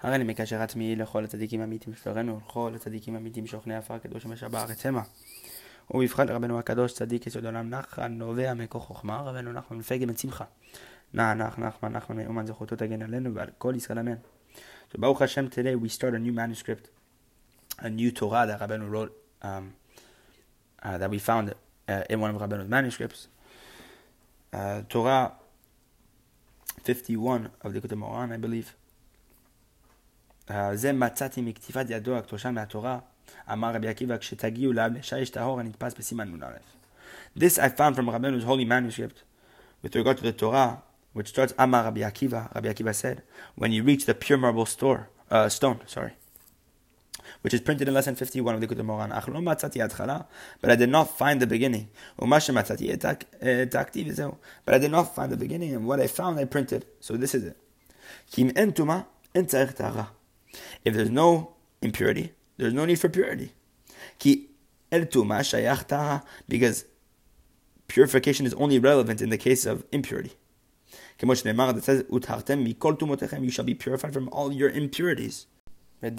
הרי למקרה שרתמי לכל הצדיקים עמיתים שפרנו, ולכל הצדיקים עמיתים שוכני עפר הקדוש אשר בארץ המה. ובבחן רבנו הקדוש צדיק יסוד עולם נחן נובע מכוח חוכמה רבנו נחמן פגה בן שמחה. נח נח נחמן נחמן נאומן זכותו תגן עלינו ועל כל ישראל אמן. So ברוך השם today we start a new manuscript, a new Torah that רבנו wrote, um, uh, that we found uh, in one of רבנו's manuscripts. Uh, Torah 51 of the Moharan, I believe. זה מצאתי מכתיבת ידו הקדושה מהתורה, אמר רבי עקיבא, כשתגיעו לאב לשיש טהור הנתפס בסימן נ"א. This I found from Rabbeinu's holy manuscript with regard to the Torah, which starts Amar Rabbi Akiva. Rabbi Akiva said, when you reach the pure marble store, uh, stone, sorry, which is printed in lesson 51 of the Likutei Moharan. But I did not find the beginning. But I did not find the beginning, and what I found, I printed. So this is it. If there's no impurity, there's no need for purity. Because purification is only relevant in the case of impurity. It says, You shall be purified from all your impurities. And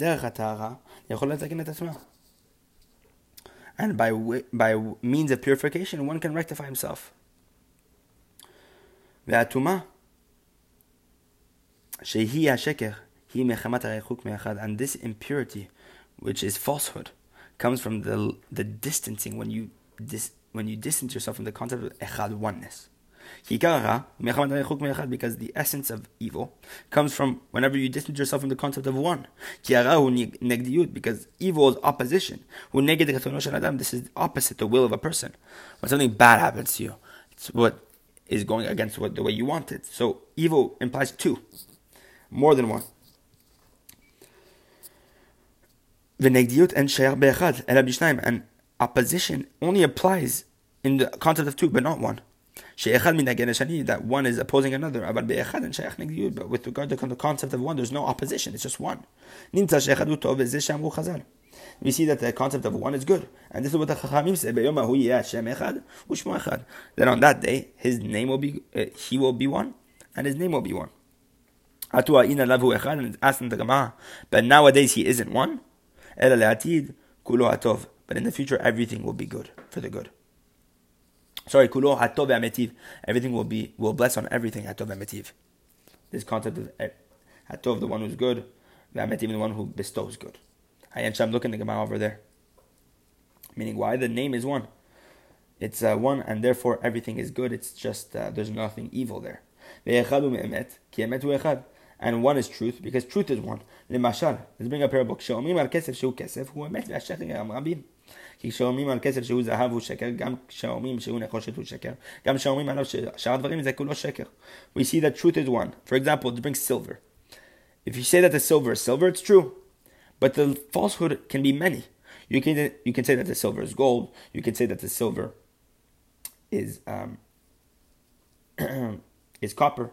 by, by means of purification, one can rectify himself. והטומאה, שהיא השקר, and this impurity, which is falsehood, comes from the, the distancing when you, dis, when you distance yourself from the concept of echad, oneness. Because the essence of evil comes from whenever you distance yourself from the concept of one. Because evil is opposition. This is opposite the will of a person. When something bad happens to you, it's what is going against what the way you want it. So evil implies two, more than one. v'negdiut and she'er be'echad ela b'shnayim. And opposition only applies in the concept of two, but not one. She'echad minaged shani, that one is opposing another. Abad be'echad and she'er negdiut. But with regard to the concept of one, there's no opposition. It's just one. Ninta she'echadu tov v'zeh chazal. We see that the concept of one is good. And this is what the Chachamim say, That on that day, his name will be, uh, he will be one, and his name will be one. And it's asked in the Gemara, but nowadays he isn't one. אלא לעתיד כולו הטוב. But in the future, everything will be good, for the good. Sorry, kulo hatov ametiv. Everything will be will bless on everything hatov ametiv. This concept of hatov, the one who's good, ametiv, the one who bestows good. Ayan Sham, look in the Gemara over there. Meaning, why the name is one. It's uh, one, and therefore everything is good. It's just uh, there's nothing evil there and one is truth, because truth is one. למשל, let's bring a parable. כשאומרים על כסף שהוא כסף, הוא אמת והשקר גם רבים. כי כשאומרים על כסף שהוא זהב הוא שקר, גם כשאומרים שהוא נחושת הוא שקר, גם כשאומרים עליו ששאר הדברים זה כולו שקר. We see that truth is one. For example, to bring silver. If you say that the silver is silver, it's true. But the falsehood can be many. You can, you can say that the silver is gold. You can say that the silver is um, is copper.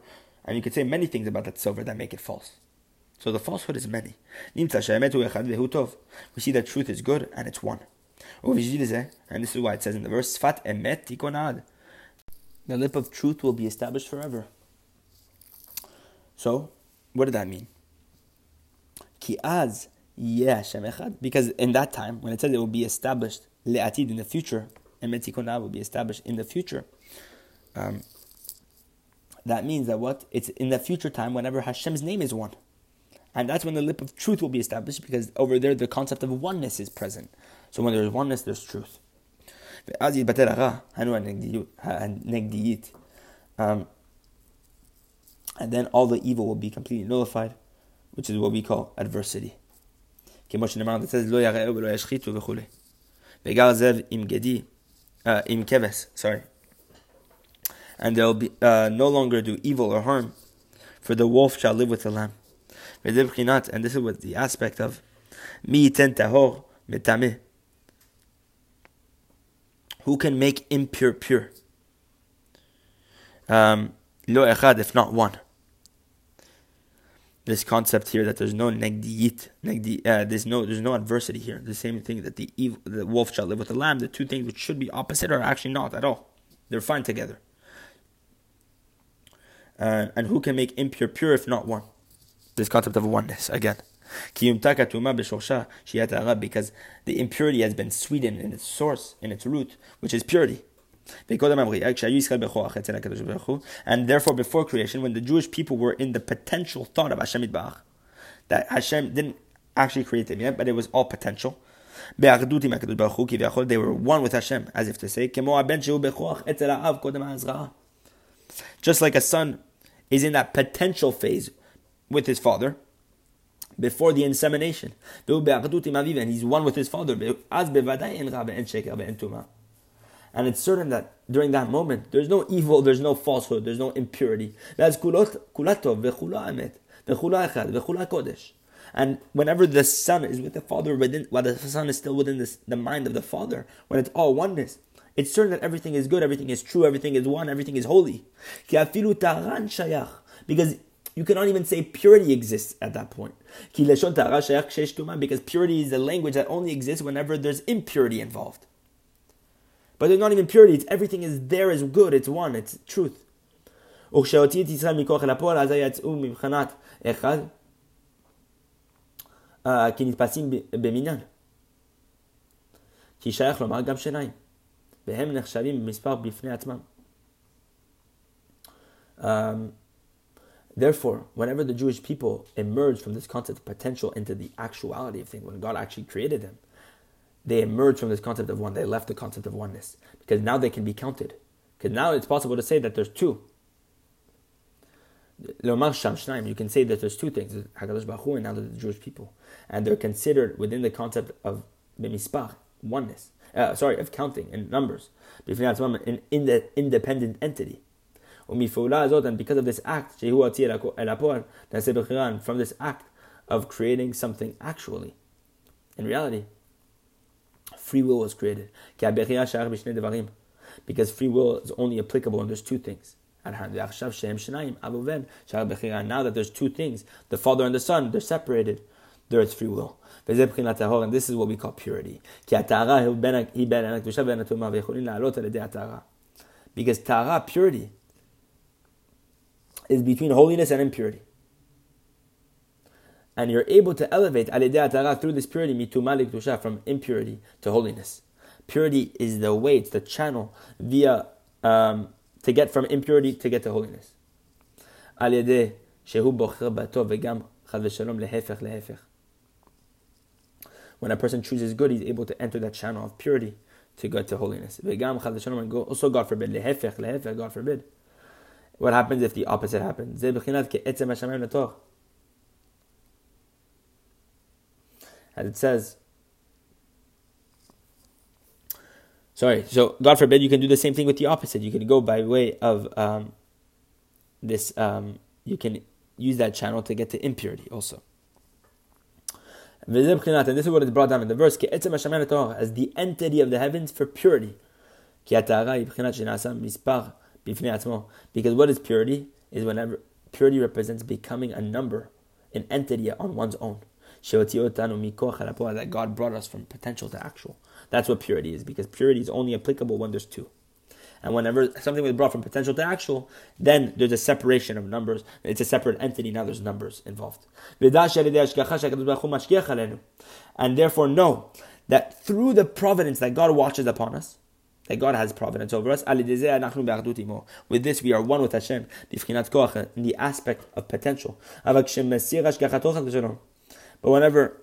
And you could say many things about that silver that make it false. So the falsehood is many. We see that truth is good and it's one. And this is why it says in the verse, Fat emetikonad. The lip of truth will be established forever. So, what did that mean? Because in that time, when it says it will be established, le'atid, in the future, and will be established in the future, um, that means that what? It's in the future time whenever Hashem's name is one. And that's when the lip of truth will be established because over there the concept of oneness is present. So when there's oneness, there's truth. Um, and then all the evil will be completely nullified, which is what we call adversity. sorry and they'll be uh, no longer do evil or harm, for the wolf shall live with the lamb. And this is what the aspect of mi tahor. Who can make impure pure? Um, lo echad, if not one. This concept here that there's no negdiyit, negdi, uh, there's no there's no adversity here. The same thing that the evil, the wolf shall live with the lamb. The two things which should be opposite are actually not at all. They're fine together uh, and who can make impure pure if not one? this concept of oneness again. Because the impurity has been sweetened in its source, in its root, which is purity. And therefore, before creation, when the Jewish people were in the potential thought of Hashem that Hashem didn't actually create them yet, but it was all potential. They were one with Hashem, as if to say, just like a son is in that potential phase with his father before the insemination. And he's one with his father. And it's certain that during that moment, there's no evil, there's no falsehood, there's no impurity. And whenever the son is with the father, within, while the son is still within this, the mind of the father, when it's all oneness, it's certain that everything is good, everything is true, everything is one, everything is holy. Because you cannot even say purity exists at that point. Because purity is a language that only exists whenever there's impurity involved. But there's not even purity, it's everything is there is good, it's one, it's truth. כי נתפסים במניין. כי שייך לומר גם שיניים. והם נחשבים במספר בפני עצמם. Um, therefore, whenever the Jewish people emerged from this concept of potential into the actuality of things, when God actually created them, they emerged from this concept of one. They left the concept of oneness because now they can be counted. Because now it's possible to say that there's two. You can say that there's two things, Hakadosh Baruch Hu and now the Jewish people, and they're considered within the concept of b'mispach, oneness. Uh, sorry, of counting and numbers, an independent entity. And because of this act, from this act of creating something actually, in reality, free will was created. Because free will is only applicable when there's two things. Now that there's two things, the Father and the Son, they're separated. There is free will. And this is what we call purity. Because tara, purity, is between holiness and impurity. And you're able to elevate through this purity from impurity to holiness. Purity is the way, it's the channel via um, to get from impurity to get to holiness. When a person chooses good, he's able to enter that channel of purity to get to holiness. Also, God forbid, God forbid. What happens if the opposite happens? As it says, Sorry. So God forbid you can do the same thing with the opposite. You can go by way of um, this. Um, you can use that channel to get to impurity also. And this is what is brought down in the verse: as the entity of the heavens for purity. Because what is purity? Is whenever purity represents becoming a number, an entity on one's own. That God brought us from potential to actual. That's what purity is, because purity is only applicable when there's two. And whenever something was brought from potential to actual, then there's a separation of numbers. It's a separate entity. Now there's numbers involved. And therefore know that through the providence that God watches upon us, that God has providence over us, with this we are one with Hashem, in the aspect of potential. But whenever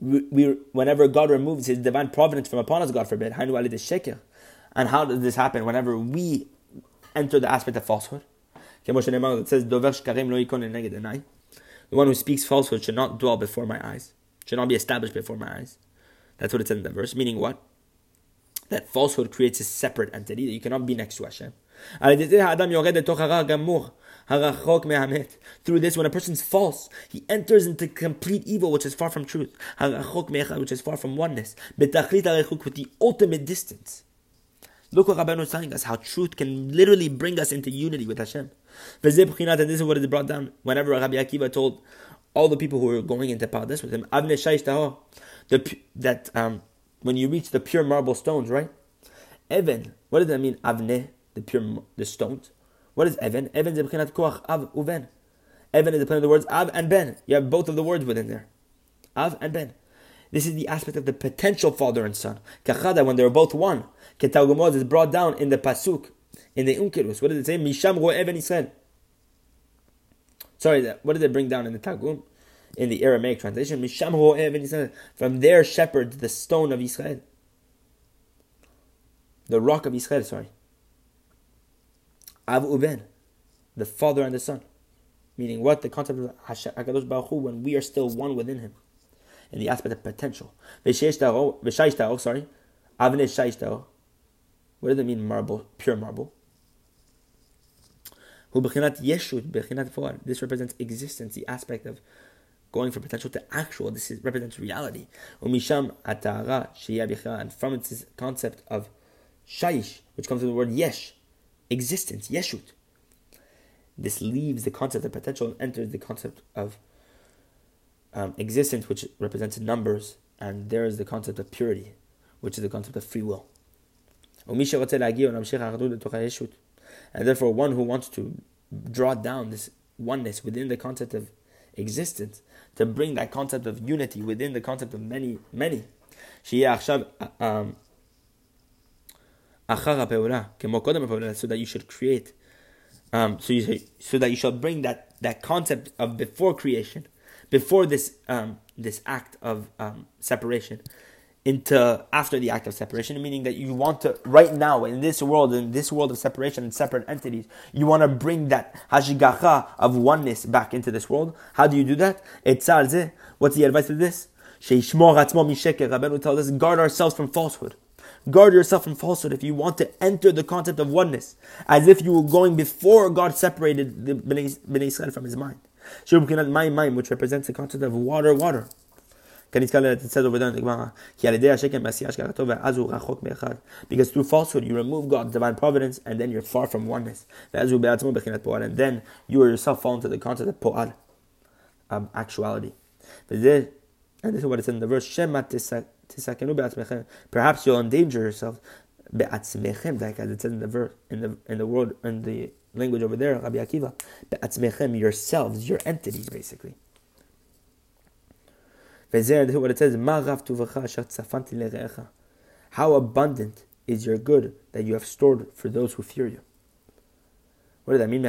we, whenever God removes His divine providence from upon us, God forbid, and how does this happen? Whenever we enter the aspect of falsehood, it says, The one who speaks falsehood should not dwell before my eyes, should not be established before my eyes. That's what it says in the verse. Meaning what? That falsehood creates a separate entity that you cannot be next to Hashem. Through this, when a person's false, he enters into complete evil, which is far from truth, which is far from oneness, with the ultimate distance. Look what Rabbeinu is telling us, how truth can literally bring us into unity with Hashem. And this is what is brought down whenever Rabbi Akiva told all the people who were going into paradise with him, the, that um, when you reach the pure marble stones, right? Even, what does that mean? Avne, the pure the stones. What is Evan? Evan is Av Uven. Evan is the plane of the words Av and Ben. You have both of the words within there. Av and Ben. This is the aspect of the potential father and son. Kachada, when they were both one. Ketal is brought down in the Pasuk, in the Onkelos. What does it say? Misham ben Israel. Sorry, what did it bring down in the Targum? In the Aramaic translation, Misham ben Israel. From there shepherds the stone of Israel. The rock of Israel, sorry. Av uben, the father and the son. Meaning what? The concept of HaKadosh Baruch Hu, when we are still one within him in the aspect of potential. Sorry, avne shayishtaro. What does it mean, marble, pure marble? This represents existence, the aspect of going from potential to actual. This is, represents reality. And from its concept of shayish, which comes from the word yesh, existence, yeshut. This leaves the concept of potential and enters the concept of um, existence, which represents numbers, and there is the concept of purity, which is the concept of free will. And therefore, one who wants to draw down this oneness within the concept of existence, to bring that concept of unity within the concept of many, many, um, so that you should create, um, so, you, so that you shall bring that, that concept of before creation before this um, this act of um, separation into after the act of separation, meaning that you want to right now in this world, in this world of separation and separate entities, you want to bring that hashigacha of oneness back into this world. How do you do that? What's the advice of this? Rabbeinu tells us, guard ourselves from falsehood. Guard yourself from falsehood if you want to enter the concept of oneness, as if you were going before God separated the Bnei Israel from his mind. Shir B'kinat Mayim Mayim, which represents the concept of water, water. Can it says over there in the Gemara, because through falsehood you remove God's divine providence and then you're far from oneness. And then you yourself fall into the concept of po'al, um, actuality. And this is what it says in the verse, Perhaps you'll endanger yourself, as it says in the verse, in the, in the word, in the language over there, Rabbi Akiva, be'atzmechem, yourselves, your entities, basically. Is what it says, How abundant is your good that you have stored for those who fear you. What does that mean?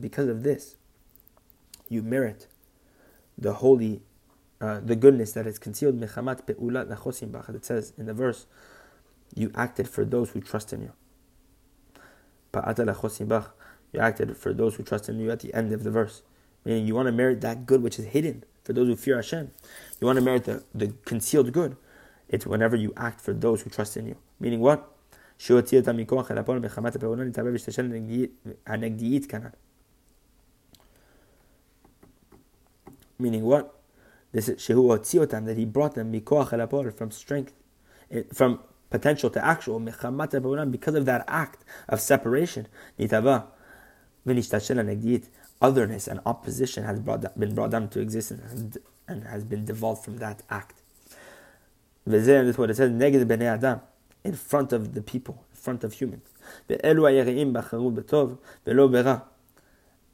Because of this, you merit the holy, uh, the goodness that is concealed. It says in the verse, you acted for those who trust in you. You acted for those who trust in you at the end of the verse. Meaning you want to merit that good which is hidden for those who fear Hashem. You want to merit the, the concealed good. It's whenever you act for those who trust in you. Meaning what? Meaning what? This is that he brought them from strength, eh, from potential to actual because of that act of separation. Otherness and opposition has brought, been brought down to existence and has been devolved from that act. This is what it says, adam in front of the people, in front of humans.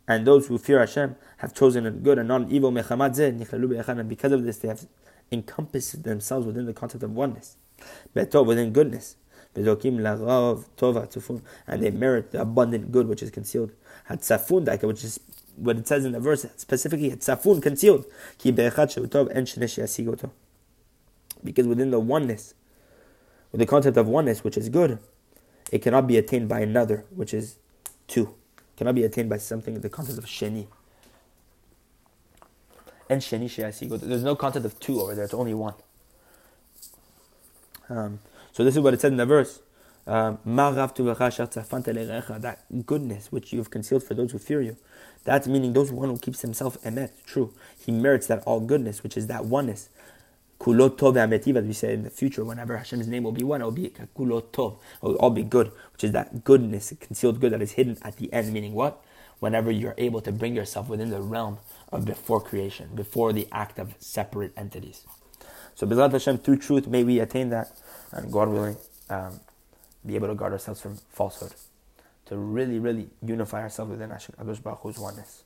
And those who fear Hashem have chosen a good and not evil. And because of this, they have encompassed themselves within the concept of oneness. Betov within goodness. Bezokim larav tova tzufun, and they merit the abundant good which is concealed. Hatzafun daika, which is what it says in the verse specifically. Hatzafun concealed. Ki. Because within the oneness, with the concept of oneness, which is good, it cannot be attained by another, which is two. It cannot be attained by something, the concept of sheni. And sheni she'asigoto. There's no concept of two over there, it's only one. Um, so this is what it said in the verse. Um, that goodness which you have concealed for those who fear you. That's meaning those one who keeps himself emet, true. He merits that all goodness, which is that oneness. Kulot tov as we say in the future, whenever Hashem's name will be one, it will be. It will all be good, which is that goodness, concealed good that is hidden at the end, meaning what? Whenever you're able to bring yourself within the realm of before creation, before the act of separate entities. So, Bezrat Hashem, through truth, may we attain that, and God willing, um, be able to guard ourselves from falsehood, to really, really unify ourselves within Hashem Baruch Hu's oneness.